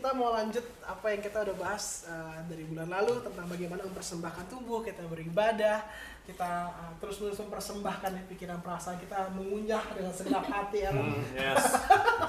kita mau lanjut apa yang kita udah bahas uh, dari bulan lalu tentang bagaimana mempersembahkan tubuh, kita beribadah, kita uh, terus-menerus mempersembahkan ya, pikiran perasaan kita mengunyah dengan segenap hati ya. Hmm, yes.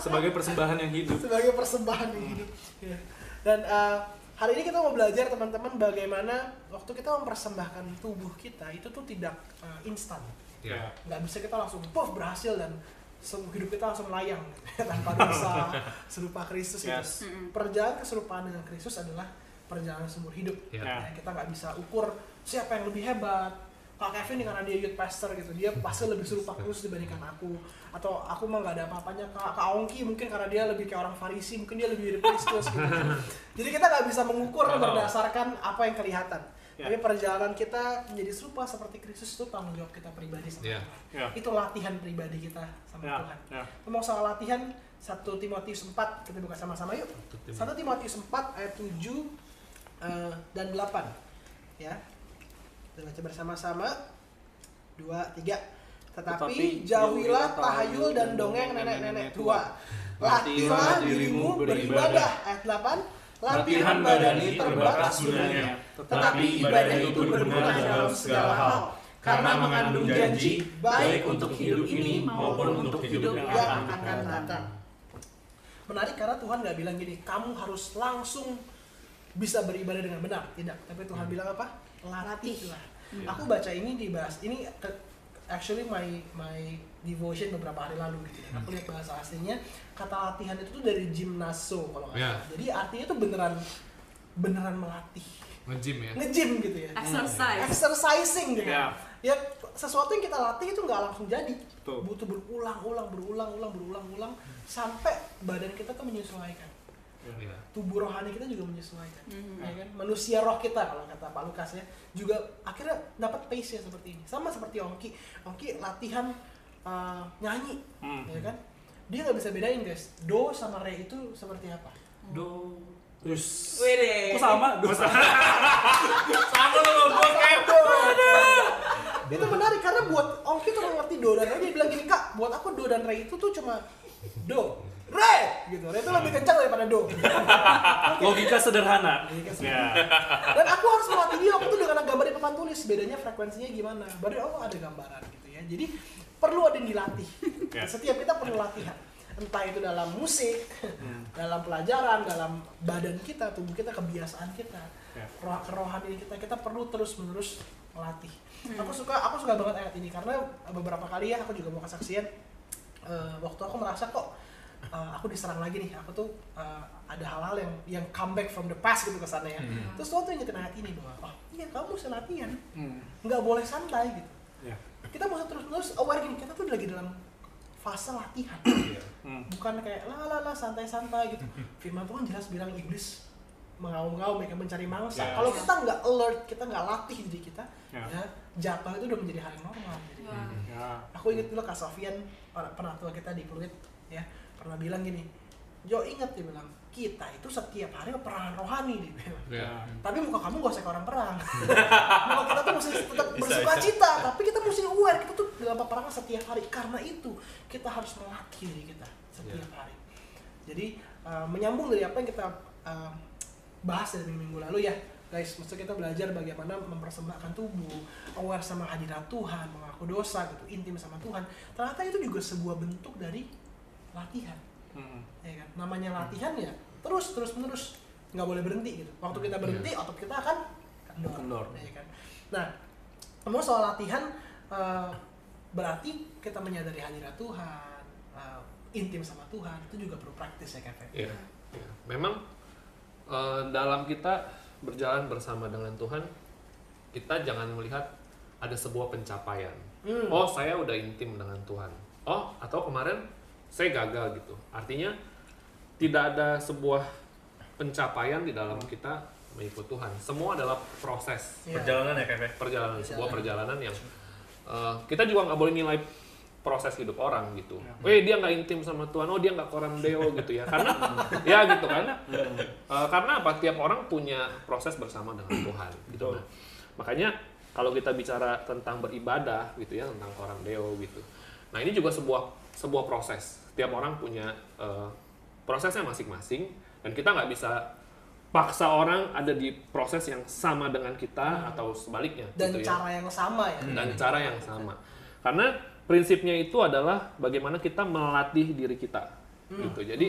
Sebagai persembahan yang hidup. sebagai persembahan yang hidup. Ya. Dan uh, hari ini kita mau belajar teman-teman bagaimana waktu kita mempersembahkan tubuh kita itu tuh tidak uh, instan. Ya. Nggak bisa kita langsung puff berhasil dan se- hidup kita langsung melayang tanpa dosa serupa Kristus gitu. Yes. Perjalanan keserupaan dengan Kristus adalah perjalanan seumur hidup. Ya. Ya, kita nggak bisa ukur siapa yang lebih hebat. Kak Kevin nih karena dia youth pastor gitu, dia pasti lebih serupa Kristus dibandingkan aku. Atau aku mah nggak ada apa-apanya. Kak, Kak Ongki mungkin karena dia lebih kayak orang Farisi, mungkin dia lebih mirip Kristus gitu. Jadi kita nggak bisa mengukur Oh. berdasarkan apa yang kelihatan. Ya. Tapi perjalanan kita menjadi serupa seperti Kristus itu tanggung jawab kita pribadi sama. Tuhan. Ya. Itu latihan pribadi kita sama Ya. Tuhan. Ya. Ngomong soal latihan 1 Timotius 4 kita buka sama-sama yuk. 1 Timotius 4 ayat 7 eh, dan 8 ya. Kita baca bersama-sama. 2 3 Tetapi Tetapi jauhilah tahayul dan dongeng nenek-nenek tua. Latihlah dirimu beribadah. Ayat 8 Latihan badani terbatas gunanya, tetapi ibadah itu berguna dalam segala hal karena mengandung janji baik untuk hidup ini maupun untuk hidup yang akan datang. Menarik karena Tuhan nggak bilang gini, kamu harus langsung bisa beribadah dengan benar, tidak. Tapi Tuhan bilang apa? Latihlah. Aku baca ini dibahas, ini actually my my devotion beberapa hari lalu gitu ya. Aku lihat bahasa aslinya, kata latihan itu tuh dari gymnaso kalau nggak Ya. salah. Jadi artinya tuh beneran beneran melatih, Nge-gym ya. nge-gym gitu ya. Exercise. Exercising gitu. Ya. Ya sesuatu yang kita latih itu nggak langsung jadi. Betul. Butuh berulang-ulang, berulang-ulang, berulang-ulang sampai badan kita tuh menyesuaikan. Ya. Tubuh rohani kita juga menyesuaikan. Mhm. Ya kan? Manusia roh kita kalau kata Pak Lukas ya juga akhirnya dapat pace ya seperti ini. Sama seperti Ongki. Ongki latihan uh, nyanyi, Hmm. ya kan? Dia nggak bisa bedain guys. Do sama re itu seperti apa? Do. Terus. Wede. Kok sama? Do sama. sama lo gua kayak. itu menarik karena buat Ongki tuh ngerti do dan re dia bilang gini kak buat aku do dan re itu tuh cuma do re gitu re itu lebih kencang daripada do Logika sederhana. Logika Ya. dan aku harus melatih dia aku tuh dengan gambar di papan tulis bedanya frekuensinya gimana baru oh ada gambaran gitu ya jadi perlu ada yang dilatih Ya. setiap kita perlu latihan entah itu dalam musik Hmm. dalam pelajaran dalam badan kita tubuh kita kebiasaan kita Ya. roh kerohanian kita kita perlu terus menerus melatih aku suka aku suka banget ayat ini karena beberapa kali ya aku juga mau kesaksian eh, waktu aku merasa kok eh, aku diserang lagi nih aku tuh eh, ada hal-hal yang yang comeback from the past gitu ke sana ya Hmm. terus Tuhan tuh ingetin ayat ini bahwa oh iya kamu mesti latihan nggak boleh santai gitu. Kita mesti terus terus aware gini kita tuh lagi dalam fase latihan Hmm. bukan kayak la la la santai santai gitu firman Tuhan jelas bilang iblis mengaum-ngaum mereka mencari mangsa Yes. kalau kita nggak alert kita nggak latih diri kita Ya. ya jatuh itu udah menjadi hal yang normal jadi Wah. Ya. aku inget dulu Kak Sofian per- pernah tua kita di Pluit ya pernah bilang gini Jo ingat dia bilang kita itu setiap hari peperangan rohani bilang Ya. tapi muka kamu gak usah ke orang perang. Muka kita tuh mesti tetap bersuka cita tapi kita mesti aware kita tuh dalam peperangan setiap hari. Karena itu kita harus melatih diri kita setiap Ya. hari. Jadi uh, menyambung dari apa yang kita uh, bahas dari minggu lalu ya guys. Maksud kita belajar bagaimana mempersembahkan tubuh aware sama hadirat Tuhan mengaku dosa gitu intim sama Tuhan. Ternyata itu juga sebuah bentuk dari latihan Hmm. ya kan namanya latihan ya terus terus menerus nggak boleh berhenti gitu waktu kita berhenti otot kita akan kendor, Kendor. ya kan nah ngomong soal latihan eh, berarti kita menyadari hadirat Tuhan eh, intim sama Tuhan itu juga perlu praktis ya Kevin Iya. iya. Memang eh, dalam kita berjalan bersama dengan Tuhan, kita jangan melihat ada sebuah pencapaian. Hmm. Oh, saya udah intim dengan Tuhan. Oh, atau kemarin saya gagal gitu. Artinya tidak ada sebuah pencapaian di dalam kita mengikut Tuhan. Semua adalah proses Iya. Perjalanan ya Kev. perjalanan, sebuah Perjalanan. perjalanan yang eh, kita juga nggak boleh nilai proses hidup orang gitu. Ya. Weh dia nggak intim sama Tuhan, oh dia nggak koran deo gitu ya. Karena ya gitu kan. Eh, karena apa? Tiap orang punya proses bersama dengan Tuhan gitu. Nah, makanya kalau kita bicara tentang beribadah gitu ya tentang koran deo gitu. Nah ini juga sebuah sebuah proses. Tiap orang punya eh, prosesnya masing-masing dan kita nggak bisa paksa orang ada di proses yang sama dengan kita atau sebaliknya Hmm. dan gitu ya cara yang sama ya dan cara yang sama. Karena prinsipnya itu adalah bagaimana kita melatih diri kita. Hmm. Gitu. Jadi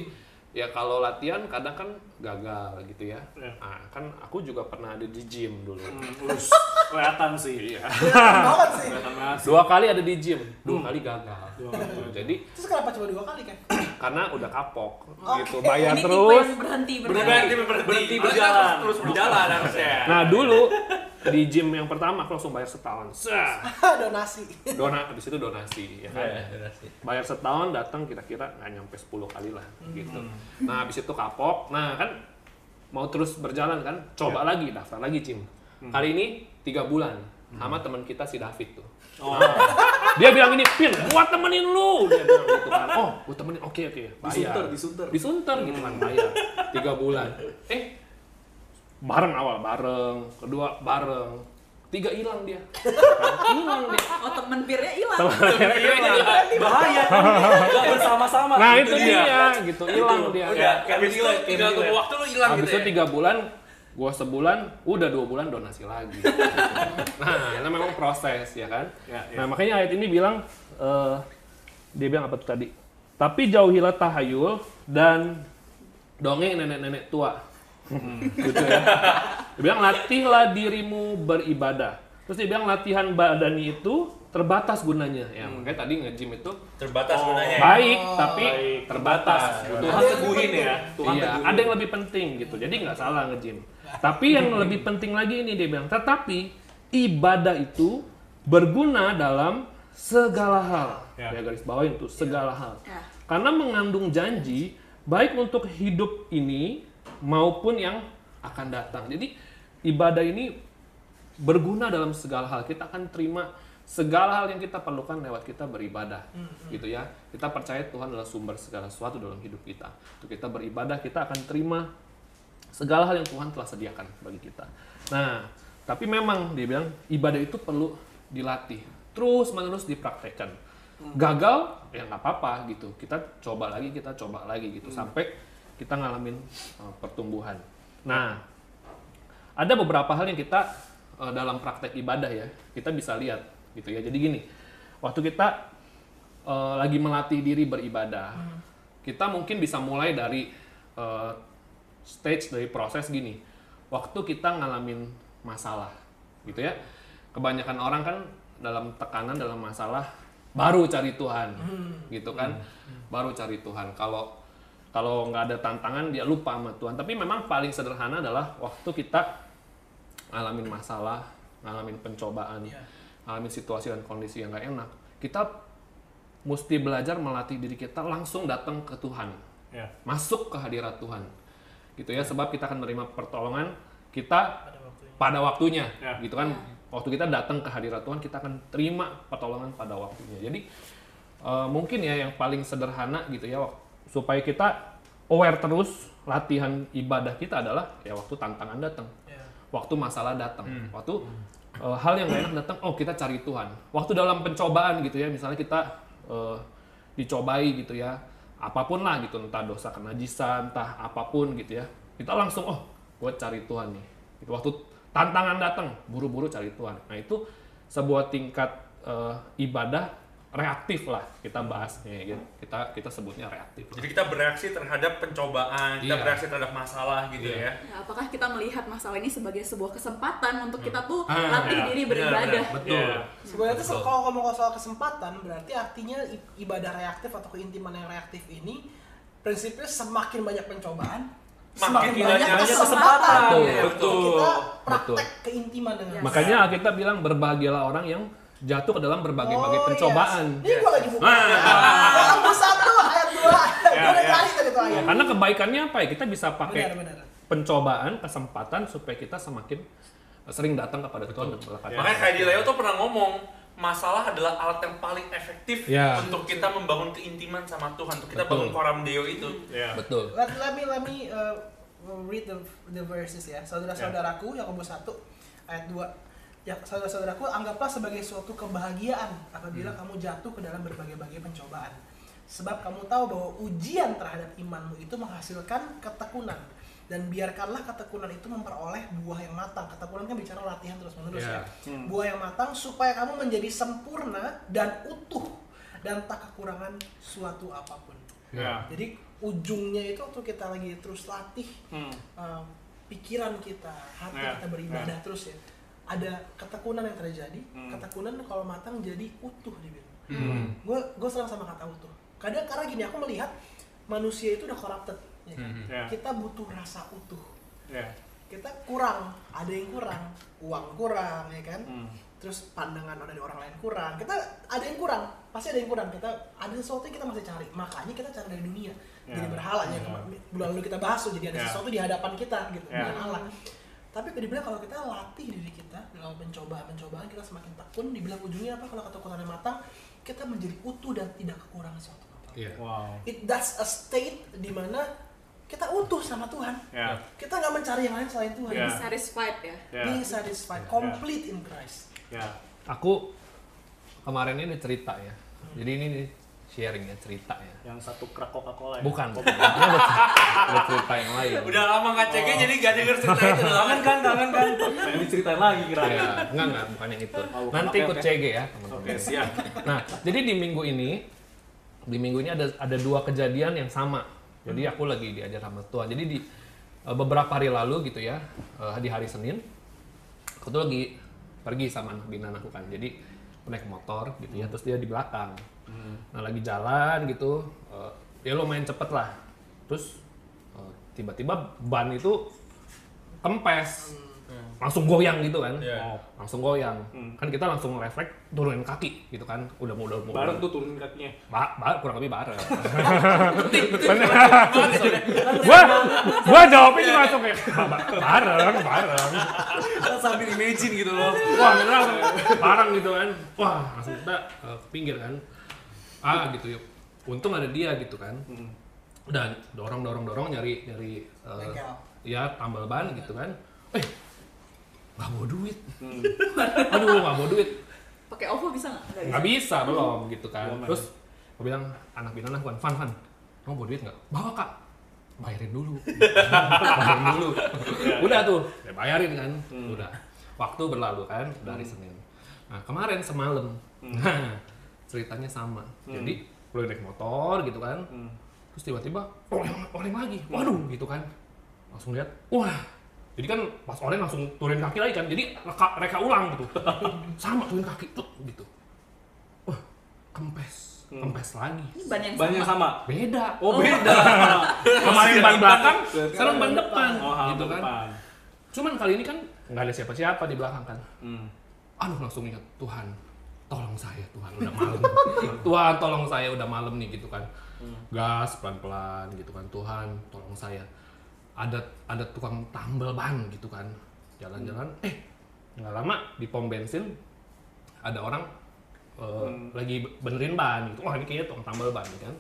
ya kalau latihan kadang kan gagal gitu ya. Ya. Nah, kan aku juga pernah ada di gym dulu. Hmm, Us, kelihatan sih. Iya. Kelihatan banget sih. Dua kali ada di gym, dua kali gagal. Dua kali. Jadi terus kenapa cuma dua kali kan karena udah kapok Oke. gitu, bayar Ini terus. berhenti Berhenti, berhenti. berhenti, berhenti Harusnya berjalan. terus- Terus berjalan harusnya. Nah, dulu di gym yang pertama aku langsung bayar setahun. Sah. donasi Dona habis itu donasi ya kan. Ya, donasi. bayar setahun datang kira-kira nggak nyampe 10 kali lah gitu. Nah habis itu kapok, nah kan mau terus berjalan kan, coba lagi daftar lagi Cim. Kali ini tiga bulan sama teman kita si David tuh. Oh, Dia bilang ini, Pin, gua temenin lu. Dia bilang gitu kan. Oh, gua temenin. Oke oke, bayar. Disunter, disunter. Disunter gitu kan, bayar. Tiga bulan. Eh, bareng awal bareng, kedua bareng, tiga hilang dia. Hilang dia. Oh temen peernya hilang. Bahaya kan? Nggak bersama-sama. Nah Itu itu dia, gitu hilang dia. Udah, Kayak habis itu kayak tinggal tunggu menilai. waktu lu hilang Habis gitu itu ya. tiga bulan, gua sebulan, udah dua bulan donasi lagi. nah, itu memang proses ya kan. Ya, ya. Nah makanya ayat ini bilang, eh, dia bilang apa tuh tadi? Tapi jauhilah tahayul dan dongeng nenek-nenek tua. Gitu ya. Dia bilang latihlah dirimu beribadah. Terus dia bilang latihan badani itu terbatas gunanya. Ya makanya tadi nge-gym itu Terbatas Oh. gunanya. baik tapi baik, terbatas. Tuhan Gitu. teguhin ya. Tuhan Iya, teguhin. ada yang lebih penting gitu. Jadi nggak salah nge-gym. Tapi yang lebih penting lagi ini dia bilang, tetapi ibadah itu berguna dalam segala hal. Ya. Ya, garis bawah itu segala hal. Ya. Karena mengandung janji baik untuk hidup ini maupun yang akan datang. Jadi ibadah ini berguna dalam segala hal. Kita akan terima segala hal yang kita perlukan lewat kita beribadah. Gitu ya. Kita percaya Tuhan adalah sumber segala sesuatu dalam hidup kita. Untuk kita beribadah, kita akan terima segala hal yang Tuhan telah sediakan bagi kita. Nah, tapi memang dia bilang ibadah itu perlu dilatih, terus menerus dipraktekkan. Gagal ya nggak apa-apa gitu. Kita coba lagi, kita coba lagi gitu sampai kita ngalamin uh, pertumbuhan. Nah, ada beberapa hal yang kita uh, dalam praktek ibadah ya kita bisa lihat gitu ya. Jadi gini, waktu kita uh, lagi melatih diri beribadah, kita mungkin bisa mulai dari uh, stage dari proses gini. Waktu kita ngalamin masalah, gitu ya. Kebanyakan orang kan dalam tekanan dalam masalah baru cari Tuhan, gitu kan. Baru cari Tuhan. Kalau kalau nggak ada tantangan dia lupa sama Tuhan. Tapi memang paling sederhana adalah waktu kita ngalamin masalah, ngalamin pencobaan, Iya. ngalamin situasi dan kondisi yang nggak enak. Kita mesti belajar melatih diri kita langsung datang ke Tuhan Ya. masuk ke hadirat Tuhan gitu ya sebab kita akan menerima pertolongan kita pada waktunya pada waktunya Ya. gitu kan waktu kita datang ke hadirat Tuhan kita akan terima pertolongan pada waktunya jadi eh, mungkin ya yang paling sederhana gitu ya wak- supaya kita aware terus latihan ibadah kita adalah ya waktu tantangan datang ya waktu masalah datang, waktu eh, hal yang gak enak datang, oh kita cari Tuhan. Waktu dalam pencobaan gitu ya, misalnya kita eh, dicobai gitu ya, apa pun lah gitu, entah dosa kenajisan, entah apa pun gitu ya, kita langsung oh gue cari Tuhan nih. Itu waktu tantangan datang, buru-buru cari Tuhan. Nah itu sebuah tingkat eh, ibadah reaktif lah kita bahasnya ya, gitu. kita kita sebutnya reaktif. Jadi kita bereaksi terhadap pencobaan, kita Iya. bereaksi terhadap masalah gitu Iya. ya. Ya, apakah kita melihat masalah ini sebagai sebuah kesempatan untuk kita tuh Ah, latih ya. diri beribadah? benar. Betul. Iya. sebenarnya tuh Betul. kalau ngomong soal kesempatan berarti artinya ibadah reaktif atau keintiman yang reaktif ini prinsipnya semakin banyak pencobaan Makin semakin banyak banyak kesempatan. kesempatan Betul. Betul. kita Betul. praktek keintiman dengan Yes. Makanya kita bilang berbahagialah orang yang jatuh ke dalam berbagai-bagai Oh, pencobaan. yes. Ini gua lagi buka. Ah. Kamu satu ayat dua. Ya, Gue ya. kali tadi tuh ayat. Karena kebaikannya apa ya? Kita bisa pakai Benar benar. pencobaan, kesempatan supaya kita semakin sering datang kepada Tuhan dan. Makanya kayak di Leo tuh pernah ngomong, masalah adalah alat yang paling efektif Ya. untuk kita membangun keintiman sama Tuhan, untuk kita Betul. bangun koram deo itu. Ya. Betul. Let, let me let me uh, read the, the verses ya. Saudara-saudaraku Yakobus 1 ayat 2. Ya, saudara-saudaraku, anggaplah sebagai suatu kebahagiaan apabila kamu jatuh ke dalam berbagai-bagai pencobaan. Sebab kamu tahu bahwa ujian terhadap imanmu itu menghasilkan ketekunan dan biarkanlah ketekunan itu memperoleh buah yang matang. Ketekunan kan bicara latihan terus menerus Iya. ya. Buah yang matang supaya kamu menjadi sempurna dan utuh dan tak kekurangan suatu apa pun. Ya. Jadi ujungnya itu waktu kita lagi terus latih Hmm. uh, pikiran kita, hati Ya, kita beribadah terus ya. Ada ketekunan yang terjadi, Hmm. ketekunan kalau matang jadi utuh dibilang. Hmm. Gue gue serang sama kata utuh. Kadang karena gini aku melihat manusia itu udah corrupted. ya kan? Hmm. Ya. Kita butuh rasa utuh. Ya. Kita kurang, ada yang kurang, uang kurang ya kan. Hmm. Terus pandangan dari orang lain kurang. Kita ada yang kurang, pasti ada yang kurang. Kita ada sesuatu yang kita masih cari. Makanya kita cari dari dunia. Ya. Jadi berhala ya. Ya. kemarin- Bulan lalu kita bahas tuh. Jadi ada Ya. sesuatu di hadapan kita gitu, Ya. bukan Allah. Tapi dibilang kalau kita latih diri kita dalam pencobaan-pencobaan kita semakin tekun, dibilang ujungnya apa kalau ketekunan matang, kita menjadi utuh dan tidak kekurangan suatu apa. Iya. Wow. It that's a state di mana kita utuh sama Tuhan. Ya. Kita nggak mencari yang lain selain Tuhan. Ya. satisfied ya Ya. Be satisfied, complete in Christ. Ya. Aku kemarin ini cerita ya. Jadi ini nih sharing ya cerita ya. Yang satu krak Coca-Cola ya. Bukan. Ini ada, ada cerita yang lain. Udah lama nggak CG jadi gak denger cerita itu. Kangen kan, kangen kan. Pengen diceritain lagi kira Ya, enggak enggak bukan yang itu. Oh, bukan. Nanti Oke, ikut oke. CG ya teman-teman. Oke, siap. Nah, jadi di minggu ini di minggu ini ada ada dua kejadian yang sama. Jadi aku lagi diajar sama Tuhan. Jadi di eh, beberapa hari lalu gitu ya, eh, di hari Senin, aku tuh lagi pergi sama anak bina aku kan. Jadi naik motor gitu ya, terus dia di belakang. Nah lagi jalan gitu, eh, ya lumayan cepet lah. Terus eh, tiba-tiba ban itu kempes, langsung goyang gitu kan. Oh, langsung goyang. Hmm. Kan kita langsung refleks turunin kaki gitu kan. Udah mau udah mau. Bareng tuh turunin kakinya. Ba ba- kurang lebih bareng. gua gua jawabnya juga langsung kayak "Ba- ba- bareng, bareng. Sambil imagine gitu loh. Wah, bareng gitu kan. Wah, langsung kita eh, ke pinggir kan. Ah, gitu yuk. Untung ada dia gitu kan. Hmm. Dan dorong dorong dorong nyari nyari eh, Bengkel. ya tambal ban gitu kan. Eh, nggak bawa duit. Hmm. Aduh, nggak bawa duit. pakai OVO bisa nggak nggak bisa belum gitu kan Belum, terus gue bilang anak bina kan Van Van kamu bawa duit nggak bawa kak bayarin dulu bayarin dulu udah tuh ya bayarin kan Hmm. udah waktu berlalu kan dari Senin nah kemarin semalam Hmm. Ceritanya sama Hmm. jadi gue naik motor gitu kan Hmm. terus tiba-tiba oleng oleng lagi waduh gitu kan langsung lihat wah jadi kan pas oleng langsung turun kaki lagi kan jadi reka, reka ulang gitu sama turun kaki tuh gitu wah kempes Hmm. kempes lagi ini ban yang sama sama. beda Oh beda. kemarin ban belakang sekarang ban depan Oh, gitu kan depan. cuman kali ini kan nggak ada siapa-siapa di belakang kan Hmm. aduh langsung ingat Tuhan tolong saya Tuhan udah malam. Tuhan tolong saya udah malam nih gitu kan. Hmm. gas pelan-pelan gitu kan. Tuhan tolong saya. Ada ada tukang tambal ban gitu kan. Jalan-jalan eh nggak lama di pom bensin ada orang eh, Hmm. lagi benerin ban gitu. Wah ini kayaknya tukang tambal ban kan.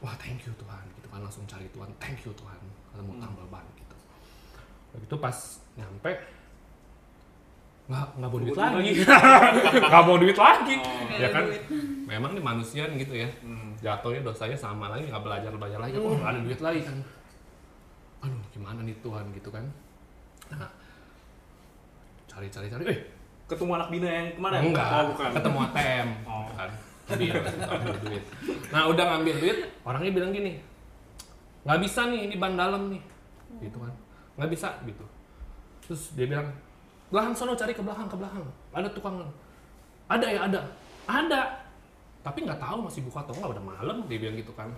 Wah thank you Tuhan gitu kan. Langsung cari Tuhan thank you Tuhan mau Hmm. tambal ban gitu. Begitu pas nyampe nggak nggak bawa duit lagi. nggak bawa duit lagi. Oh. Ya kan? duit. memang nih manusia gitu ya. Hmm. jatuhnya dosanya sama lagi nggak belajar belajar lagi oh nggak ada duit lagi. Kan aduh gimana nih Tuhan gitu kan? Nah cari cari cari eh Ketemu anak bina yang ke mana? enggak. Oh, bukan. ketemu ATM Oh. kan ambil duit. Nah udah ngambil duit orangnya bilang gini nggak bisa nih ini ban dalam nih. Gitu kan. Nggak bisa gitu. Terus dia bilang belakang sono cari ke belakang ke belakang. Ada tukang. Ada ya ada. Ada. Tapi nggak tahu masih buka atau nggak. Udah malam dia bilang gitu kan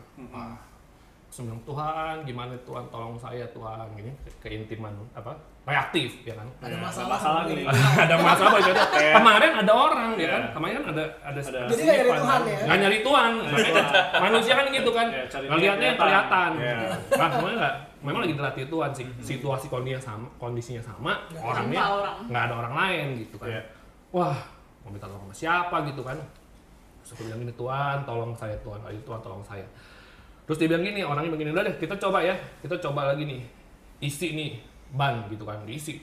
Bilang, Tuhan gimana Tuhan tolong saya Tuhan gini keintiman apa reaktif ya kan Ada masalah. masalah nih. ada masalah apa gitu. Kemarin ada orang ya kan. Iya. Kemarin kan ada ada Ada. Jadi nggak nyari Tuhan ya? Nggak nyari Tuhan. Manusia kan gitu kan. Ya, cari Ngelihatnya yang kelihatan. Nah, sebenarnya nggak memang lagi dilatih Tuhan sih. Situasi kondisinya sama, kondisinya sama, orangnya nggak ada orang lain gitu kan. Iya. Wah, mau minta tolong sama siapa gitu kan. Terus aku bilang gini, Tuhan tolong saya Tuhan, ayo Tuhan tolong saya. Terus dia bilang gini, orangnya begini, udah deh kita coba ya, kita coba lagi nih, isi nih ban gitu kan, diisi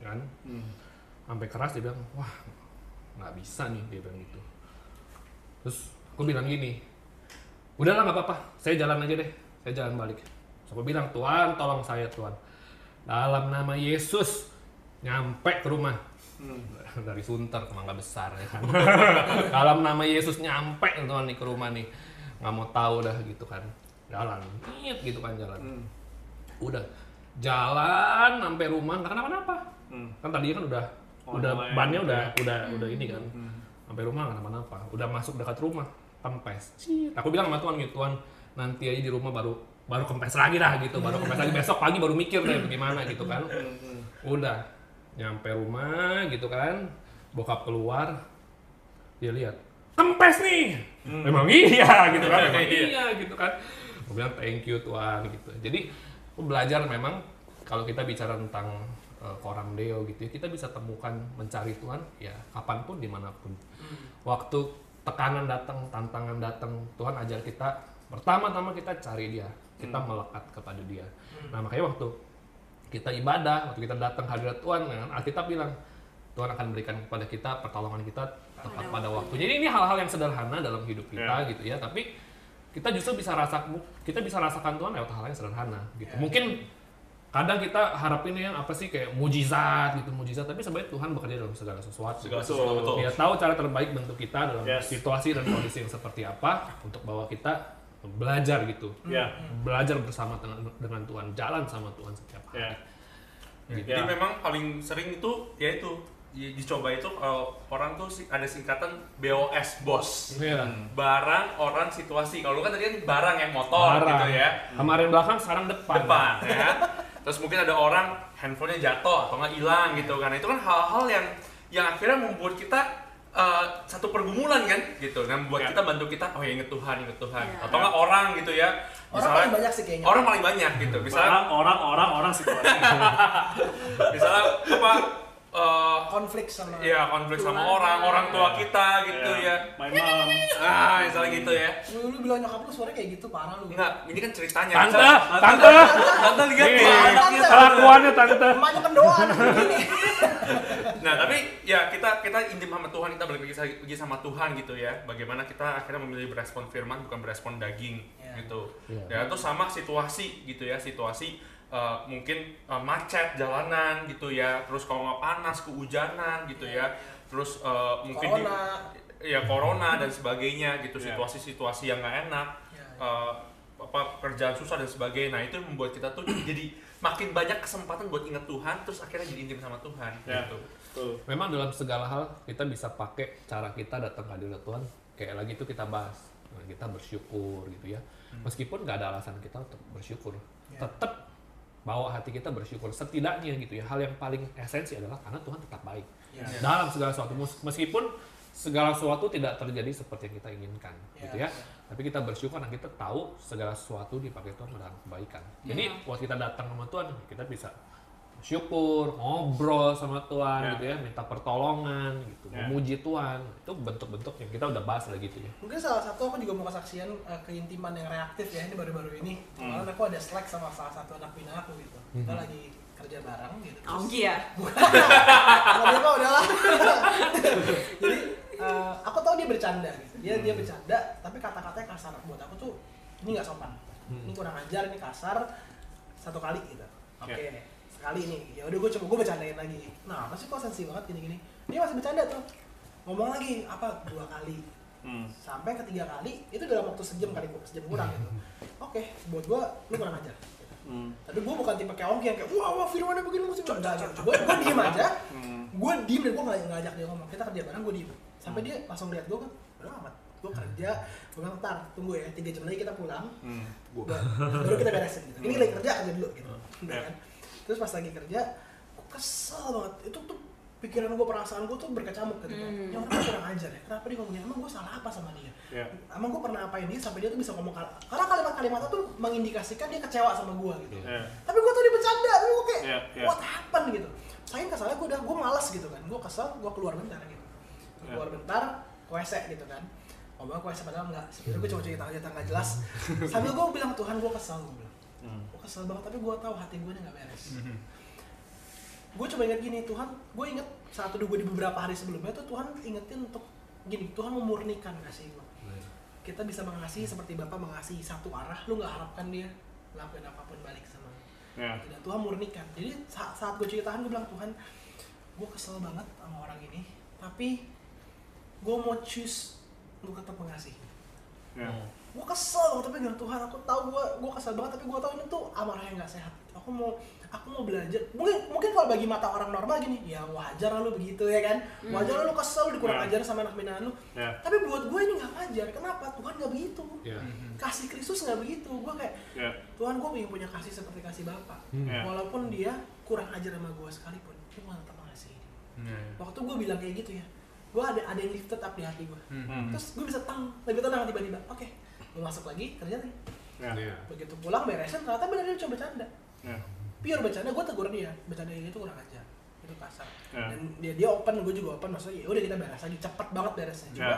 kan, Hmm. sampai keras dia bilang, wah nggak bisa nih dia bilang gitu. Terus aku bilang gini, Udah lah nggak apa-apa, saya jalan aja deh, saya jalan balik. So, aku bilang, Tuhan tolong saya Tuhan. Dalam nama Yesus, nyampe ke rumah. Dari Sunter ke Mangga Besar ya kan. Dalam nama Yesus nyampe Tuhan nih ke rumah nih. Nggak mau tahu dah gitu kan. Jalan, Nyet gitu kan jalan. Udah jalan sampai rumah nggak kenapa-napa. Kan tadinya kan udah Oh, udah bannya udah udah udah ini kan. Sampai rumah nggak kenapa-napa. Udah masuk dekat rumah, kempes. Cit. Aku bilang sama Tuhan gitu, Tuhan nanti aja di rumah baru baru kempes lagi lah gitu, baru kempes lagi besok pagi baru mikir deh bagaimana gitu kan. Udah nyampe rumah gitu kan, bokap keluar, dia lihat kempes nih, memang iya gitu kan, memang iya gitu kan. Aku bilang thank you Tuhan gitu. Jadi aku belajar memang kalau kita bicara tentang uh, koram deo gitu ya, kita bisa temukan mencari Tuhan ya kapan pun di mana pun. Waktu tekanan datang, tantangan datang, Tuhan ajar kita pertama-tama kita cari Dia, kita melekat kepada Dia. Nah makanya waktu kita ibadah, waktu kita datang hadirat Tuhan, kan, Alkitab bilang Tuhan akan berikan kepada kita pertolongan kita tepat pada waktu. Jadi ini hal-hal yang sederhana dalam hidup kita gitu ya, tapi kita justru bisa rasa kita bisa rasakan Tuhan lewat hal yang sederhana gitu. Mungkin kadang kita harapin yang apa sih kayak mujizat gitu mujizat tapi sebenarnya Tuhan bekerja dalam segala sesuatu Segala sesuatu, betul. dia tahu cara terbaik bentuk kita dalam Yes. situasi dan kondisi yang seperti apa untuk bawa kita belajar gitu Ya. belajar bersama dengan, dengan Tuhan jalan sama Tuhan setiap hari Ya. Jadi Ya. memang paling sering itu ya itu di- dicoba itu kalau orang tuh ada singkatan BOS bos. Iya. Barang, orang, situasi. Kalau lu kan tadi kan barang yang motor Barang. gitu ya. kemarin belakang sekarang depan Depan ya. Terus mungkin ada orang handphonenya jatuh atau nggak hilang gitu kan. Itu kan hal-hal yang yang akhirnya membuat kita eh, satu pergumulan kan gitu. Dan membuat Ya. kita bantu kita oh ya inget Tuhan, inget Tuhan. Ya. Atau nggak orang gitu ya. Orang paling banyak sih kayaknya. Orang paling banyak gitu. Misalnya Orang, orang, orang, orang situasi. misalnya apa eh, konflik sama ya konflik sama orang orang tua kita gitu ya. My mom. ah misalnya gitu ya. Lu, lu bilang nyokap lu suaranya kayak gitu parah lu. Enggak ini kan ceritanya. Tante Misalnya- tante. Tante lihat Nih, nih anaknya kelakuannya tante. Emaknya pendoan nah tapi ya kita kita intim sama Tuhan kita balik lagi sama Tuhan gitu ya. Bagaimana kita akhirnya memilih berespon firman bukan berespon daging Ya. gitu. Iya. ya itu sama situasi gitu ya situasi eh, mungkin eh, macet jalanan gitu ya. Terus kalau nggak panas kehujanan gitu ya. Terus eh, mungkin di- corona. ya corona dan sebagainya gitu. Ya. situasi-situasi yang nggak enak eh, apa kerjaan susah dan sebagainya. Nah itu membuat kita tuh jadi makin banyak kesempatan buat ingat Tuhan terus akhirnya jadi intim sama Tuhan Ya. gitu. Tuh. memang dalam segala hal kita bisa pakai cara kita datang ke hadirat Tuhan. Kayak lagi itu kita bahas Nah, kita bersyukur gitu ya. Meskipun nggak ada alasan kita untuk bersyukur Ya. tetap bawa hati kita bersyukur. Setidaknya gitu ya hal yang paling esensi adalah karena Tuhan tetap baik. Ya. dalam segala sesuatu. Mes- meskipun segala sesuatu tidak terjadi seperti yang kita inginkan Ya. gitu ya. Tapi kita bersyukur dan kita tahu segala sesuatu dipakai Tuhan dalam kebaikan. Jadi waktu kita datang sama Tuhan kita bisa bersyukur ngobrol sama Tuhan Ya. gitu ya minta pertolongan gitu Ya. memuji Tuhan itu bentuk-bentuk yang kita udah bahas lagi gitu ya mungkin salah satu aku juga mau kesaksian eh, keintiman yang reaktif ya ini baru-baru ini kemarin aku ada slack sama salah satu anak bina aku gitu kita lagi kerja bareng gitu terus- Onggi ya? Kalau dia mah udahlah. Jadi eh, aku tahu dia bercanda gitu. Dia dia bercanda, tapi kata-katanya kasar buat aku tuh ini nggak sopan. Ini kurang ajar, ini kasar satu kali gitu. Oke, sekali nih. Ya udah gue coba gue bercandain lagi. Nah, apa sih kok sensi banget gini-gini. Dia masih bercanda tuh. Ngomong lagi apa dua kali. Hmm. Sampai ketiga kali itu dalam waktu sejam kali sejam kurang gitu. Oke, buat gue lu kurang ajar. Hmm. Tapi gue bukan tipe kayak Ongki yang kayak wah wah firmannya begini mesti enggak. Gue gue diem aja, Hmm. gue diem dan gue nggak ngajak dia ngomong. Kita kerja bareng gue diem. Sampai dia langsung lihat gue kan, udah amat. Gue kerja, gue bilang ntar tunggu ya tiga jam lagi kita pulang. Hmm. Gua, baru kita beresin gitu. Ini lagi kerja aja dulu gitu. Udah kan? Terus pas lagi kerja, gue kesel banget. Itu tuh pikiran gue, perasaan gue tuh berkecamuk gitu kan. Hmm. Ya orang kurang ajar ya. Kenapa dia ngomongnya? Emang gue salah apa sama dia? Ya. Emang gue pernah apain dia sampai dia tuh bisa ngomong kal- karena kalimat-kalimatnya tuh mengindikasikan dia kecewa sama gue gitu. Ya. Tapi gue tuh bercanda, tapi gue kayak Iya, iya. what happened gitu. Saking kesalnya gue udah gue malas gitu kan. Gue kesel, gue keluar bentar gitu. Iya. Keluar bentar, ke WC gitu kan. Ngomong ke WC padahal enggak. Sebenernya gue cuma cerita cerita nggak jelas. Sambil gue bilang Tuhan gue kesel. Gue kesel banget tapi gue tahu hati gue nih nggak beres. Gue coba inget gini Tuhan, gue inget saat itu gue di beberapa hari sebelumnya tuh Tuhan ingetin untuk gini Tuhan memurnikan kasih gue kita bisa mengasihi seperti Bapak mengasihi satu arah, lu nggak harapkan dia lakuin apa pun balik sama lu. Ya. Dan Tuhan murnikan. Jadi saat, saat gue cuci tangan gue bilang Tuhan, gue kesel banget sama orang ini, tapi gue mau choose untuk tetap mengasihi. Ya. Gue kesel banget tapi dengan Tuhan aku tahu gue gue kesel banget tapi gue tahu ini tuh amarah yang gak sehat. Aku mau aku mau belajar. Mungkin mungkin kalau bagi mata orang normal gini, ya wajar lah lu begitu ya kan. Wajar lah lu kesel lu dikurang Ya. ajar sama anak binaan lu. Ya. Tapi buat gue ini gak wajar. Kenapa? Tuhan gak begitu. Ya. Kasih Kristus gak begitu. Gue kayak Ya. Tuhan gue ingin punya kasih seperti kasih Bapak. Hmm. Ya. Walaupun dia kurang ajar sama gue sekalipun, gue tetap mengasihi dia. Waktu gue bilang kayak gitu ya, gue ada ada yang lifted up di hati gue. Hmm. Terus gue bisa tang, lebih tenang tiba-tiba. Oke, gue masuk lagi kerja. Ya. Ya. Begitu pulang beresin, ternyata benar dia coba bercanda. Ya. Pure bercanda, gue tegur dia. Bercanda itu kurang ajar, itu kasar. Ya. Dan dia dia open, gue juga open. Maksudnya ya udah kita beres lagi, cepet banget beresnya. Cuma Ya.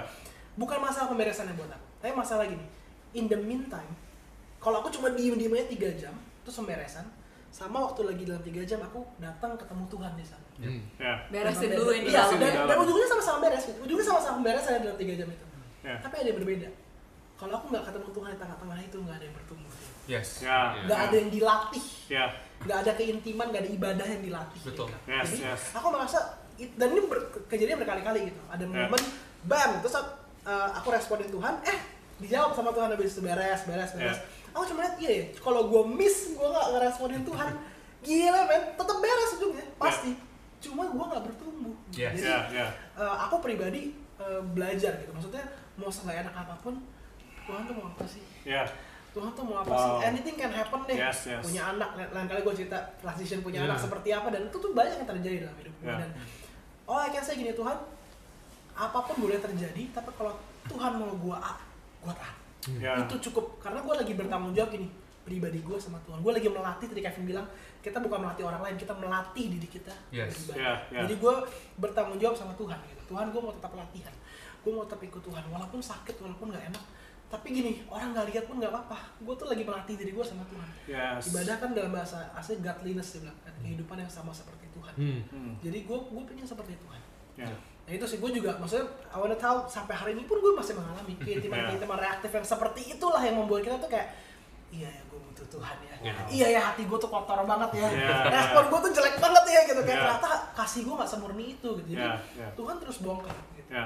bukan masalah pemberesannya buat aku, tapi masalah gini. In the meantime, kalau aku cuma diem diem aja tiga jam, terus pemberesan, sama waktu lagi dalam tiga jam aku datang ketemu Tuhan di sana. Hmm. Ya. Beresin dulu ini Iya, Beresin dan, dan ujungnya sama-sama beres gitu. Ujungnya sama-sama beres saya dalam tiga jam itu. Ya. Tapi ada yang berbeda. Kalau aku nggak ketemu Tuhan di tengah-tengah itu nggak ada yang bertumbuh. Yes. Ya. Nggak ada yang dilatih. Ya. Nggak ada keintiman, nggak ada ibadah yang dilatih. Betul. Gitu. Yes, Jadi yes. aku merasa dan ini ber- kejadian berkali-kali gitu. Ada Ya. momen bam terus uh, aku responin Tuhan, eh dijawab sama Tuhan habis beres, beres, beres. Ya. Aku cuma lihat iya ya, kalau gue miss gue nggak ngeresponin Tuhan, gila men, tetap beres ujungnya pasti. Cuma gue nggak bertumbuh. Yes. Jadi Ya. Ya. eh, aku pribadi eh, belajar gitu maksudnya mau nggak enak apa pun Tuhan tuh mau apa sih Ya. Tuhan tuh mau apa Wow. sih anything can happen deh Yes, yes. punya anak lain kali gue cerita transition punya Yeah. anak seperti apa dan itu tuh banyak yang terjadi dalam hidup gue Yeah. dan oh I can say gini Tuhan apa pun boleh terjadi tapi kalau Tuhan mau gue A gue taat Ya. itu cukup karena gue lagi bertanggung jawab gini pribadi gue sama Tuhan gue lagi melatih tadi Kevin bilang kita bukan melatih orang lain kita melatih diri kita Yes. beribadah Ya, ya. jadi gue bertanggung jawab sama Tuhan gitu Tuhan gue mau tetap latihan gue mau tetap ikut Tuhan walaupun sakit walaupun nggak enak tapi gini orang nggak lihat pun nggak apa-apa gue tuh lagi melatih diri gue sama Tuhan Yes. ibadah kan dalam bahasa asli godliness dia bilang kan kehidupan yang sama seperti Tuhan Hmm. Hmm. jadi gue gue pengen seperti Tuhan Ya. Nah itu sih gue juga maksudnya I wanna tell sampai hari ini pun gue masih mengalami Ya. keintiman-keintiman reaktif yang seperti itulah yang membuat kita tuh kayak iya ya gue butuh Tuhan ya. Ya. Iya ya hati gue tuh kotor banget ya. Ya, Respon gue tuh jelek banget ya gitu kayak Ya. ternyata kasih gue gak semurni itu gitu. Jadi Ya, ya. Tuhan terus bongkar gitu. Ya.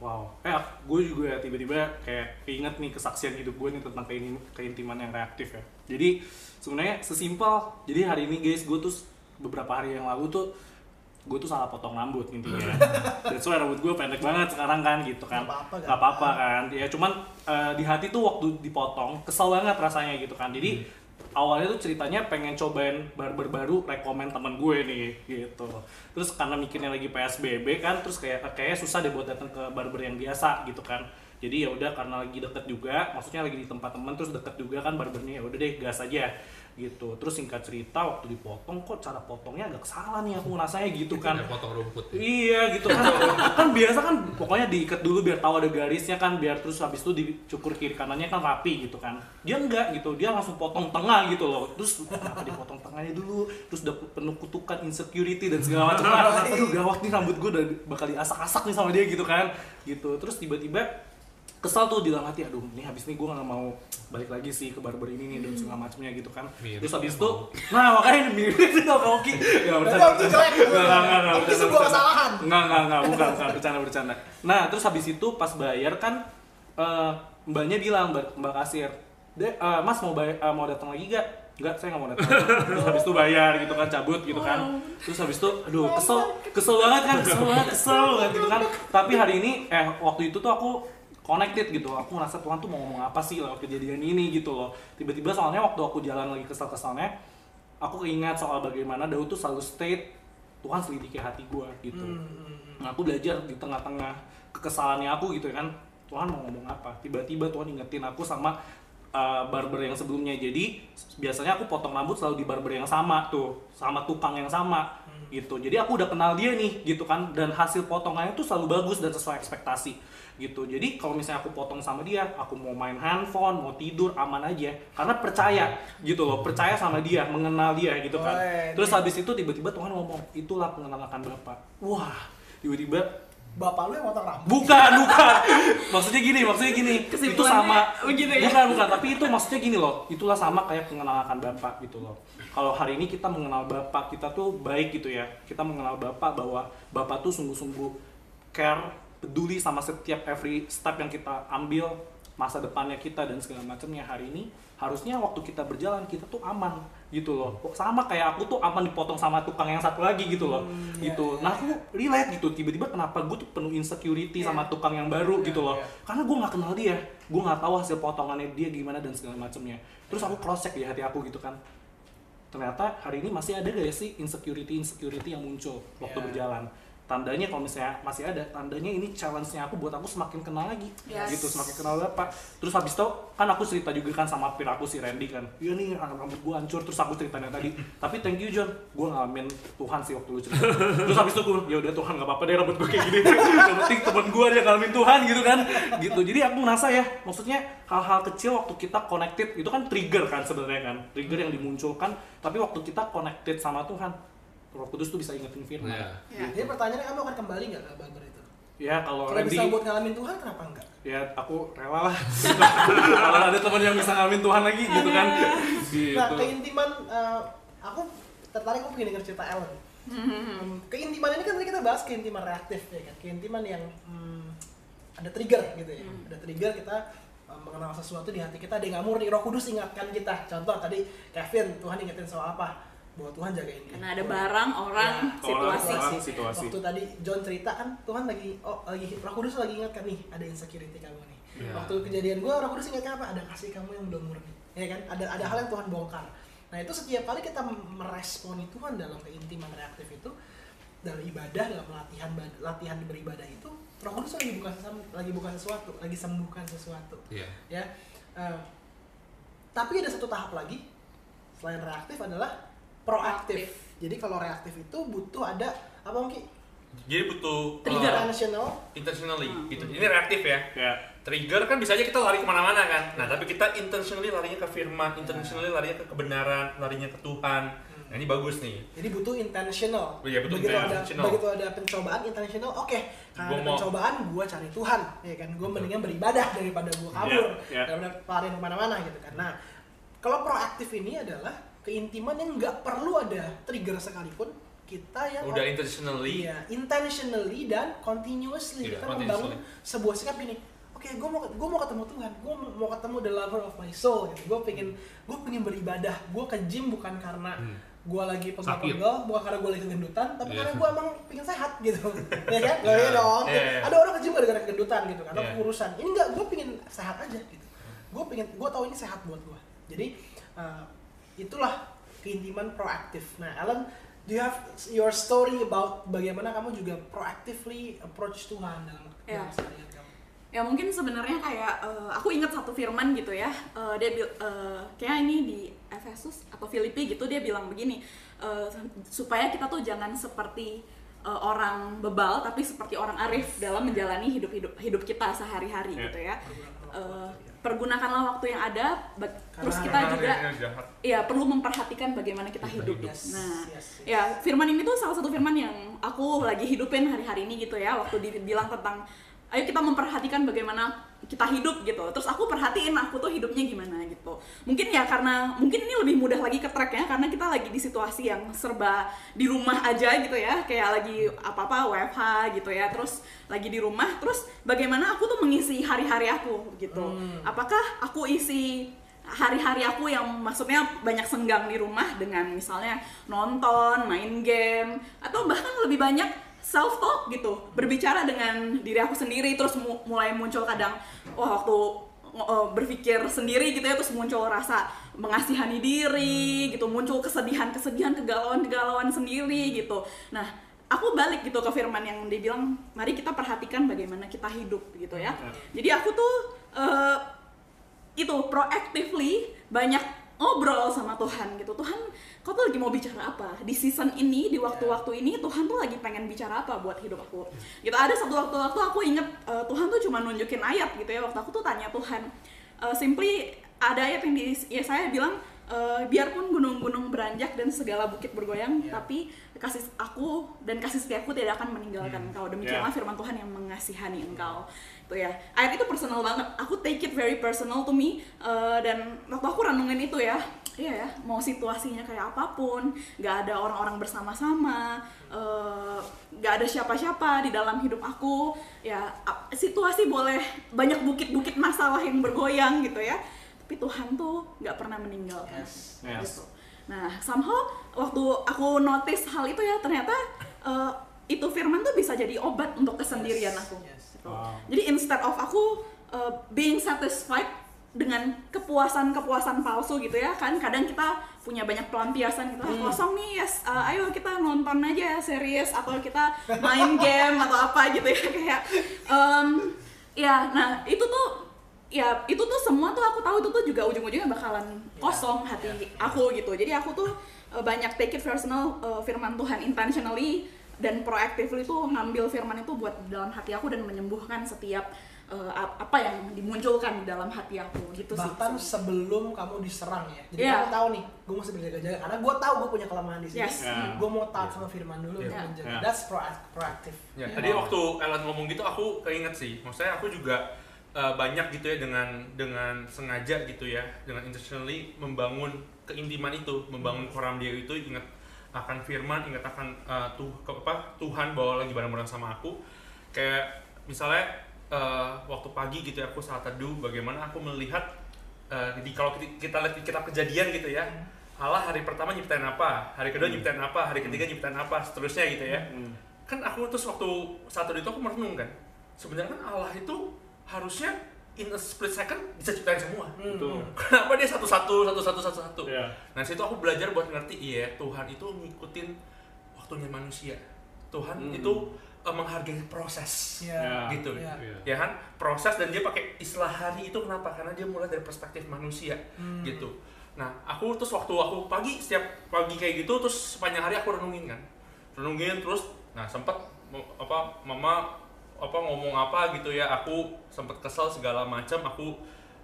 Wow. Eh, gue juga ya tiba-tiba kayak keinget nih kesaksian hidup gue nih tentang kein- keintiman yang reaktif ya. Jadi sebenarnya sesimpel. Jadi hari ini guys, gue tuh beberapa hari yang lalu tuh gue tuh salah potong rambut intinya. That's why rambut gue pendek banget sekarang kan gitu kan. Nggak apa-apa, apa-apa kan. Ya cuman eh, di hati tuh waktu dipotong kesel banget rasanya gitu kan. Jadi awalnya tuh ceritanya pengen cobain barber baru rekomen temen gue nih gitu. Terus karena mikirnya lagi psbb kan terus kayak kayaknya susah deh buat datang ke barber yang biasa gitu kan. Jadi ya udah karena lagi deket juga maksudnya lagi di tempat temen terus deket juga kan barbernya ya udah deh gas aja gitu terus singkat cerita waktu dipotong kok cara potongnya agak salah nih aku ngerasanya gitu kan potong rumput. ya. Iya gitu kan. kan biasa kan pokoknya diikat dulu biar tahu ada garisnya kan biar terus habis itu dicukur kiri kanannya kan rapi gitu kan. Dia enggak gitu. Dia langsung potong tengah gitu loh. Terus kenapa dipotong tengahnya dulu? Terus udah penuh kutukan insecurity dan segala macam. Aduh gawat nih rambut gue udah bakal diasak-asak nih sama dia gitu kan. Gitu. Terus tiba-tiba kesal tuh di dalam hati aduh ini habis ini gue nggak mau balik lagi sih ke barber ini nih dan segala macamnya gitu kan Mirip terus habis ya, itu mau. nah makanya mirip sih sama Oki ya Berarti waktu jelek. Nggak, nggak, nggak, nggak, Itu bercanda, sebuah bercanda. kesalahan. Nggak, nggak, nggak, bukan, bukan, bercanda, bercanda. Nah, terus habis itu pas bayar kan eh, mbaknya bilang, mbak, mbak kasir, "Dek, eh, mas mau bayar, eh, mau datang lagi gak? Enggak, saya nggak mau datang. terus habis itu bayar gitu kan, cabut gitu kan. Terus habis itu, aduh, kesel, kesel banget kan, kesel banget, kesel banget gitu kan. Tapi hari ini, eh waktu itu tuh aku connected gitu. Aku ngerasa Tuhan tuh mau ngomong apa sih lewat kejadian ini gitu loh. Tiba-tiba soalnya waktu aku jalan lagi kesel-keselnya aku keingat soal bagaimana Daud tuh selalu state Tuhan selidiki hati gue gitu. Hmm, nah, aku belajar di tengah-tengah kekesalannya aku gitu ya kan. Tuhan mau ngomong apa? Tiba-tiba Tuhan ingetin aku sama uh, barber yang sebelumnya. Jadi biasanya aku potong rambut selalu di barber yang sama tuh sama tukang yang sama gitu. Jadi aku udah kenal dia nih gitu kan. Dan hasil potongannya tuh selalu bagus dan sesuai ekspektasi gitu. Jadi kalau misalnya aku potong sama dia aku mau main handphone mau tidur aman aja. Karena percaya gitu loh. Percaya sama dia mengenal dia gitu kan. Terus habis itu tiba-tiba Tuhan ngomong itulah pengenalan Bapak. Wah tiba-tiba bapak lu yang potong rambut. Bukan, bukan. Maksudnya gini, maksudnya gini. Itu sama begitu ya? Bukan, bukan, tapi itu maksudnya gini loh. Itulah sama kayak mengenalkan Bapak gitu loh. Kalau hari ini kita mengenal Bapak, kita tuh baik gitu ya. Kita mengenal Bapak bahwa Bapak tuh sungguh-sungguh care, peduli sama setiap every step yang kita ambil, masa depannya kita dan segala macamnya hari ini harusnya waktu kita berjalan kita tuh aman gitu loh. Kok sama kayak aku tuh aman dipotong sama tukang yang satu lagi gitu loh. Iya, gitu. iya, nah aku relate gitu. Tiba-tiba kenapa gue tuh penuh insecurity Iya. sama tukang yang baru Iya, gitu loh. iya. karena gue nggak kenal dia. Gue nggak tahu hasil potongannya dia gimana dan segala macamnya. Terus aku cross check di hati aku gitu kan. Ternyata hari ini masih ada gak sih insecurity insecurity yang muncul waktu Iya. berjalan tandanya kalau misalnya masih ada tandanya ini challenge-nya aku buat aku semakin kenal lagi. Yes. gitu semakin kenal bapak terus habis itu kan aku cerita juga kan sama peer aku si Randy kan. Iya nih rambut gue hancur. Terus aku ceritanya tadi. Tapi thank you John. Gue ngalamin Tuhan sih waktu lu cerita. Terus habis itu gue ya udah Tuhan gak apa-apa deh rambut gue kayak gini. Yang penting temen gue dia ngalamin Tuhan gitu kan. Gitu. Jadi aku ngerasa ya maksudnya hal-hal kecil waktu kita connected itu kan trigger kan sebenarnya kan. Trigger yang dimunculkan. Tapi waktu kita connected sama Tuhan Roh Kudus tuh bisa ingetin firman Iya. Ya. Jadi pertanyaannya kamu akan kembali nggak ke Bangor itu? ya kalau Kalau Randy bisa buat ngalamin Tuhan kenapa enggak? ya aku rela lah kalau ada teman yang bisa ngalamin Tuhan lagi gitu kan gitu Nah, keintiman eh, aku tertarik aku pengen denger cerita Ellen. Hmm, keintiman ini kan tadi kita bahas keintiman reaktif ya kan. Keintiman yang hmm, ada trigger gitu ya. Ada trigger kita eh, mengenal sesuatu di hati kita ada yang nggak murni. Roh Kudus ingatkan kita. Contoh tadi Kevin, Tuhan ingetin soal apa? Bahwa Tuhan jagain dia. Karena ada barang, orang, Ya, situasi. orang, situasi. Waktu tadi John cerita kan Tuhan lagi oh lagi Roh Kudus lagi ingatkan nih ada insecurity kamu nih. Ya. Waktu kejadian gua Roh Kudus ingatkan apa? Ada kasih kamu yang belum murni. Ya kan? Ada ada hal yang Tuhan bongkar. Nah, itu setiap kali kita meresponi Tuhan dalam keintiman reaktif itu dalam ibadah, dalam latihan latihan beribadah itu Roh Kudus lagi buka sesam- lagi buka sesuatu, lagi sembuhkan sesuatu Iya. ya Eh, tapi ada satu tahap lagi selain reaktif adalah proaktif Proaktif. jadi kalau reaktif itu butuh ada apa mungkin Jadi butuh Trigger. uh, intentional intentionally Hmm. gitu. Ini reaktif ya. ya Trigger kan bisa aja kita lari ke mana-mana kan. Nah tapi kita intentionally larinya ke firman, intentionally larinya ke kebenaran, larinya ke Tuhan. Nah ini bagus nih. jadi butuh intentional Oh iya, betul, begitu ada intentional. begitu ada pencobaan intentional oke karena Gua ada mau- pencobaan gua cari Tuhan ya kan gua mendingan beribadah daripada gua kabur Iya, iya. daripada lari ke mana-mana gitu kan nah kalau proaktif ini adalah keintiman yang nggak perlu ada trigger sekalipun kita yang Udah intentionally. Iya, intentionally dan continuously Iya, kita continuously. membangun sebuah sikap gini. Oke, gue mau gue mau ketemu Tuhan, gue mau ketemu the lover of my soul. Gitu. Gue pengen gue pengen beribadah. Gue ke gym bukan karena Hmm. gue lagi pegel-pegel, bukan karena gue lagi kegendutan, tapi Iya. karena gue emang pengen sehat gitu. ya kan? Gak Iya, dong. iya, iya. Ada orang ke gym gara-gara kegendutan gitu atau Iya. kurusan. Ini enggak, gue pengen sehat aja gitu. Gue pengen, gue tahu ini sehat buat gue. Jadi uh, itulah keintiman proaktif. Nah, Alan, do you have your story about bagaimana kamu juga proactively approach Tuhan dalam Ya. dalam keseharian kamu? Ya mungkin sebenarnya kayak eh, aku ingat satu firman gitu ya. Eh, dia bil- eh, kayak ini di Efesus atau Filipi gitu dia bilang begini eh, supaya kita tuh jangan seperti eh, orang bebal tapi seperti orang arif dalam menjalani hidup hidup hidup kita sehari-hari Ya. gitu ya. Eh, pergunakanlah waktu yang ada, ba- terus Karena- kita Karena juga ya perlu memperhatikan bagaimana kita Kita hidup. hidup. Yes, Nah, yes, yes. ya firman ini tuh salah satu firman yang aku lagi hidupin hari-hari ini gitu ya. Waktu dibilang tentang ayo kita memperhatikan bagaimana kita hidup gitu. Terus aku perhatiin aku tuh hidupnya gimana gitu. Mungkin ya karena mungkin ini lebih mudah lagi ke track ya karena kita lagi di situasi yang serba di rumah aja gitu ya. Kayak lagi apa-apa WFH gitu ya. Terus lagi di rumah terus bagaimana aku tuh mengisi hari-hari aku gitu. Apakah aku isi hari-hari aku yang maksudnya banyak senggang di rumah dengan misalnya nonton, main game, atau bahkan lebih banyak self talk gitu, berbicara dengan diri aku sendiri terus mu- mulai muncul kadang wah waktu eh, berpikir sendiri gitu ya terus muncul rasa mengasihani diri gitu, muncul kesedihan-kesedihan, kegalauan-kegalauan sendiri gitu. Nah, aku balik gitu ke firman yang dia bilang mari kita perhatikan bagaimana kita hidup gitu ya. Jadi aku tuh eh, itu proactively banyak ngobrol sama Tuhan gitu Tuhan kau tuh lagi mau bicara apa di season ini di waktu-waktu ini Tuhan tuh lagi pengen bicara apa buat hidup aku gitu ada satu waktu-waktu aku inget eh, Tuhan tuh cuma nunjukin ayat gitu ya waktu aku tuh tanya Tuhan eh, simply ada ayat yang di ya saya bilang eh, biarpun gunung-gunung beranjak dan segala bukit bergoyang, Iya. tapi kasih aku dan kasih setiaku tidak akan meninggalkan Hmm. engkau. Demikianlah Iya. firman Tuhan yang mengasihani engkau. Itu ya. Ayat itu personal banget. Aku take it very personal to me. Eh, dan waktu aku renungin itu ya, iya ya, mau situasinya kayak apa pun, nggak ada orang-orang bersama-sama, eh, nggak ada siapa-siapa di dalam hidup aku, ya situasi boleh banyak bukit-bukit masalah yang bergoyang gitu ya, tapi Tuhan tuh nggak pernah meninggalkan. Yes. Yes. Gitu. Nah, somehow waktu aku notice hal itu ya ternyata eh, itu firman tuh bisa jadi obat untuk kesendirian Yes, aku. yes. Gitu. Wow. Jadi instead of aku uh, being satisfied dengan kepuasan-kepuasan palsu gitu ya kan kadang kita punya banyak pelampiasan gitu Hmm. kosong nih yes uh, ayo kita nonton aja series atau kita main game atau apa gitu ya kayak um, ya nah itu tuh ya itu tuh semua tuh aku tahu itu tuh juga ujung-ujungnya bakalan kosong hati aku gitu jadi aku tuh uh, banyak take it personal uh, firman Tuhan intentionally dan proactively tuh ngambil firman itu buat di dalam hati aku dan menyembuhkan setiap uh, ap- apa yang dimunculkan di dalam hati aku gitu Bahkan sih sebelum kamu diserang ya. Jadi Iya. kamu tahu nih, gue mesti berjaga-jaga karena gue tahu gue punya kelemahan di sini. Yes. Ya. Gue mau taat sama firman dulu Iya. untuk menjaga. Ya. That's proact- proactive. Ya, Iya. tadi waktu Ellen ngomong gitu aku keinget sih. Maksudnya aku juga uh, banyak gitu ya dengan dengan sengaja gitu ya, dengan intentionally membangun keintiman itu, membangun koram dia itu ingat akan firman, ingat akan uh, tuh ke- apa Tuhan bawa lagi bareng-bareng sama aku. Kayak misalnya uh, waktu pagi gitu ya aku saat teduh bagaimana aku melihat uh, di kalau kita, kita lihat di kitab kejadian gitu ya. Allah hari pertama nyiptain apa, hari kedua nyiptain apa, hari ketiga nyiptain apa, seterusnya gitu ya Hmm. kan aku terus waktu saat itu aku merenung kan sebenarnya kan Allah itu harusnya in a split second bisa ciptain semua Hmm. Betul. kenapa dia satu satu satu satu satu satu Iya. nah situ aku belajar buat ngerti iya Tuhan itu ngikutin waktunya manusia Tuhan Hmm. itu eh, menghargai proses Iya. Ya. gitu Iya. Iya. ya kan proses dan dia pakai istilah hari itu kenapa karena dia mulai dari perspektif manusia Hmm. gitu nah aku terus waktu aku pagi setiap pagi kayak gitu terus sepanjang hari aku renungin kan renungin terus nah sempat apa mama apa ngomong apa gitu ya aku sempat kesel segala macam aku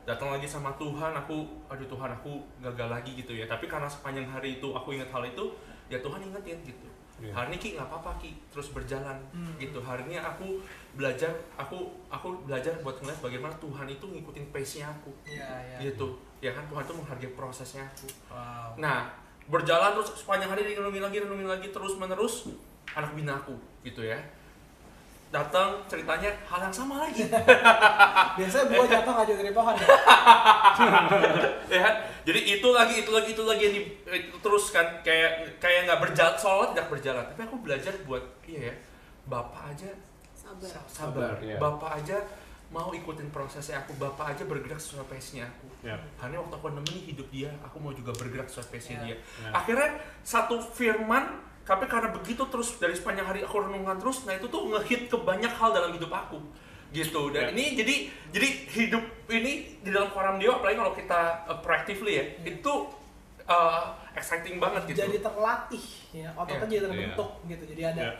datang lagi sama Tuhan aku aduh Tuhan aku gagal lagi gitu ya tapi karena sepanjang hari itu aku ingat hal itu ya Tuhan ingetin gitu Iya. hari ini ki nggak apa-apa ki terus berjalan Hmm. gitu hari ini aku belajar aku aku belajar buat ngeliat bagaimana Tuhan itu ngikutin pace-nya aku Iya, iya. gitu ya kan Tuhan itu menghargai prosesnya aku Wow. nah berjalan terus sepanjang hari renungin lagi renungin lagi terus menerus anak bina aku gitu ya datang ceritanya hal yang sama lagi Biasanya jatuh nggak jauh dari pohon ya. ya kan? jadi itu lagi itu lagi itu lagi yang di, itu terus kan kayak kayak nggak berjalan seolah tidak berjalan tapi aku belajar buat iya ya bapak aja sabar sa- sabar, Sabar, iya. bapak aja mau ikutin prosesnya aku bapak aja bergerak sesuai pace-nya aku Ya. Karena waktu aku nemenin hidup dia, aku mau juga bergerak sesuai pace-nya Ya. dia. Ya. Akhirnya satu firman, tapi karena begitu terus dari sepanjang hari aku renungkan terus, nah itu tuh ngehit ke banyak hal dalam hidup aku. Gitu. Dan Ya. ini jadi jadi hidup ini di dalam koram dia apalagi kalau kita uh, proactively ya, itu uh, exciting banget gitu. Jadi terlatih ya, ototnya Iya. jadi terbentuk gitu. Jadi ada Iya.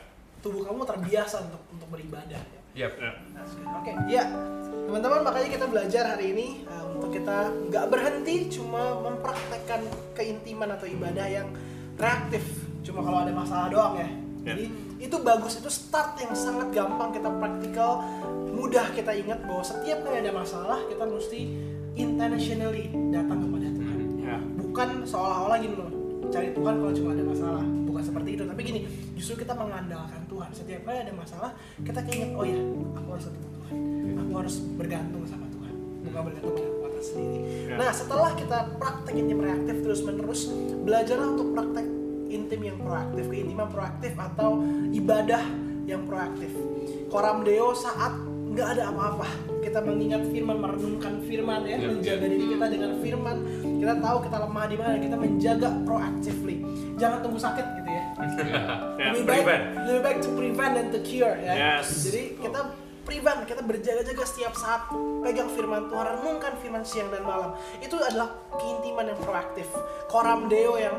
tubuh kamu terbiasa untuk untuk beribadah. Ya. Yap. That's good. Oke, ya teman-teman makanya kita belajar hari ini uh, untuk kita nggak berhenti cuma mempraktekkan keintiman atau ibadah yang reaktif cuma kalau ada masalah doang ya. Ya. Jadi itu bagus itu start yang sangat gampang kita praktikal mudah kita ingat bahwa setiap kali ada masalah kita mesti intentionally datang kepada Tuhan. Ya. Bukan seolah-olah gini loh cari Tuhan kalau cuma ada masalah bukan seperti itu tapi gini justru kita mengandalkan Tuhan setiap kali ada masalah kita keinget oh ya aku harus ketemu Tuhan aku harus bergantung sama Tuhan bukan bergantung pada kekuatan sendiri Ya. nah setelah kita praktek intim reaktif terus menerus belajarlah untuk praktek yang proaktif keintiman proaktif atau ibadah yang proaktif. Koram deo saat nggak ada apa-apa kita mengingat firman merenungkan firman ya Ya, menjaga diri kita dengan firman. Kita tahu kita lemah di mana kita menjaga proactively. Jangan tunggu sakit gitu ya. Ya. lebih baik prevent. lebih baik to prevent than to cure ya. Yes. jadi kita prevent kita berjaga-jaga setiap saat. Pegang firman Tuhan renungkan firman siang dan malam. Itu adalah keintiman yang proaktif. Koram deo yang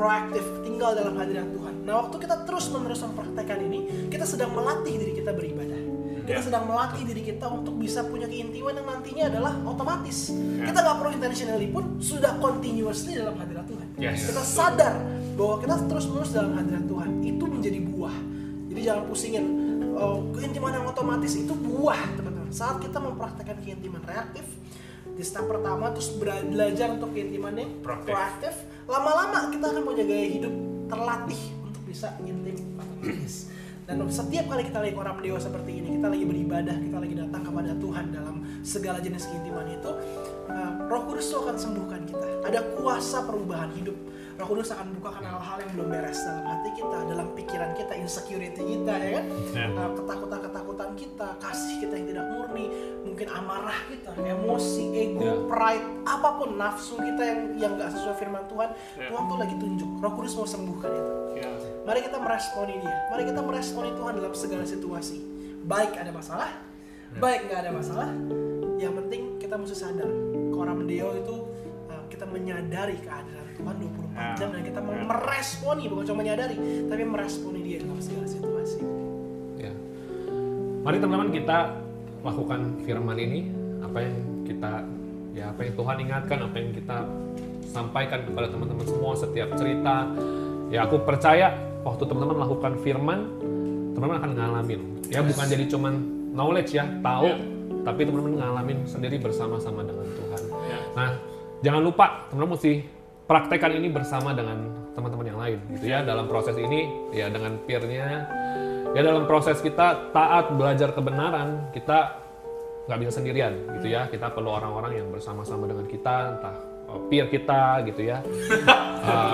proaktif tinggal dalam hadirat Tuhan nah waktu kita terus menerus mempraktekkan ini kita sedang melatih diri kita beribadah kita Ya. sedang melatih diri kita untuk bisa punya keintiman yang nantinya adalah otomatis. Ya. Kita nggak perlu intentionally pun sudah continuously dalam hadirat Tuhan. Yes. Kita sadar bahwa kita terus menerus dalam hadirat Tuhan itu menjadi buah. Jadi jangan pusingin oh, keintiman yang otomatis itu buah teman-teman. Saat kita mempraktekkan keintiman reaktif di step pertama terus bela- belajar untuk keintiman yang Proaktif. Lama-lama kita akan punya gaya hidup terlatih untuk bisa intim otomatis. Dan setiap kali kita lagi koram dewa seperti ini, kita lagi beribadah, kita lagi datang kepada Tuhan dalam segala jenis keintiman itu, uh, Roh Kudus itu akan sembuhkan kita. Ada kuasa perubahan hidup. Roh Kudus akan bukakan hal-hal yang belum beres dalam hati kita, dalam pikiran kita, insecurity kita, ya kan? Ya. Uh, ketakutan-ketakutan kita, kasih kita yang tidak murni, mungkin amarah kita, emosi, ego, Ya. pride, apa pun nafsu kita yang yang nggak sesuai firman Tuhan, Ya. Tuhan tuh lagi tunjuk. Roh Kudus mau sembuhkan itu. Ya. Mari kita meresponi dia. Mari kita meresponi Tuhan dalam segala situasi. Baik ada masalah, baik nggak ada masalah. Yang penting kita mesti sadar. Koram Deo itu uh, kita menyadari kehadiran Tuhan 24 Ya. jam dan kita mau Ya. meresponi bukan cuma menyadari, tapi meresponi dia dalam segala situasi. Ya. Mari teman-teman kita lakukan firman ini, apa yang kita ya apa yang Tuhan ingatkan, apa yang kita sampaikan kepada teman-teman semua setiap cerita. Ya aku percaya waktu teman-teman lakukan firman, teman-teman akan ngalamin. Ya bukan jadi cuman knowledge ya, tahu, Ya. tapi teman-teman ngalamin sendiri bersama-sama dengan Tuhan. Ya. Nah, jangan lupa teman-teman mesti praktekkan ini bersama dengan teman-teman yang lain gitu ya. Dalam proses ini ya dengan peernya ya dalam proses kita taat belajar kebenaran kita nggak bisa sendirian gitu ya. Kita perlu orang-orang yang bersama-sama dengan kita entah oh, peer kita gitu ya. Ah,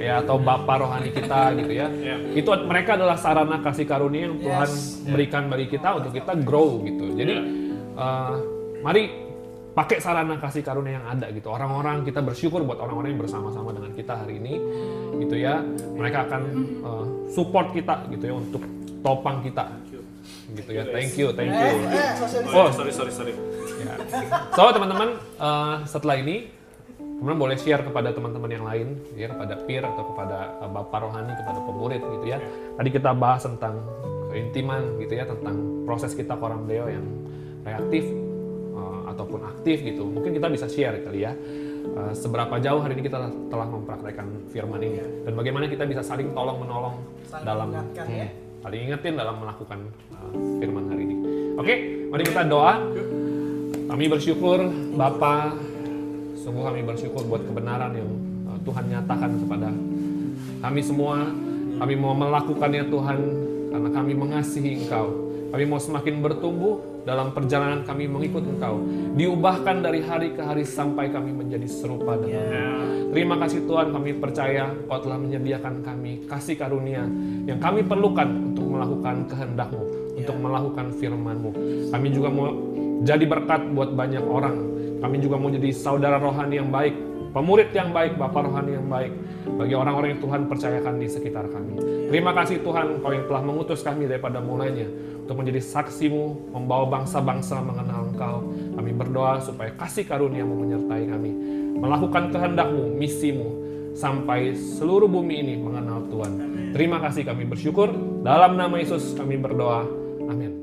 ya atau bapak rohani kita gitu ya. Ya. itu mereka adalah sarana kasih karunia yang Tuhan Yes. berikan bagi kita untuk kita grow gitu. Jadi eh, mari pakai sarana kasih karunia yang ada gitu orang-orang kita bersyukur buat orang-orang yang bersama-sama dengan kita hari ini gitu ya mereka akan eh, support kita gitu ya untuk topang kita gitu ya thank you thank you Eh, eh. Oh. sorry sorry sorry. Ya. So teman-teman eh, setelah ini teman-teman boleh share kepada teman-teman yang lain ya kepada peer atau kepada eh, bapak rohani kepada pemurid gitu ya. Tadi kita bahas tentang keintiman gitu ya tentang proses kita koram deo yang reaktif ataupun aktif gitu. Mungkin kita bisa share kali ya. eh, seberapa jauh hari ini kita telah mempraktekkan firman ini dan bagaimana kita bisa saling tolong menolong Saling dalam mengingatkan, ya. saling ingetin dalam melakukan eh, firman hari ini. Oke, mari kita doa. Kami bersyukur Bapa, sungguh kami bersyukur buat kebenaran yang uh, Tuhan nyatakan kepada kami semua. Kami mau melakukannya Tuhan karena kami mengasihi Engkau. Kami mau semakin bertumbuh dalam perjalanan kami mengikut Engkau. Diubahkan dari hari ke hari sampai kami menjadi serupa dengan Terima kasih Tuhan kami percaya Kau telah menyediakan kami kasih karunia yang kami perlukan untuk melakukan kehendak-Mu, untuk melakukan firman-Mu. Kami juga mau jadi berkat buat banyak orang. Kami juga mau jadi saudara rohani yang baik, pemurid yang baik, bapak rohani yang baik bagi orang-orang yang Tuhan percayakan di sekitar kami. Terima kasih Tuhan Kau yang telah mengutus kami daripada mulanya untuk menjadi saksimu, membawa bangsa-bangsa mengenal Engkau. Kami berdoa supaya kasih karuniamu menyertai kami, melakukan kehendakmu, misimu, sampai seluruh bumi ini mengenal Tuhan. Terima kasih kami bersyukur, dalam nama Yesus kami berdoa. Amin.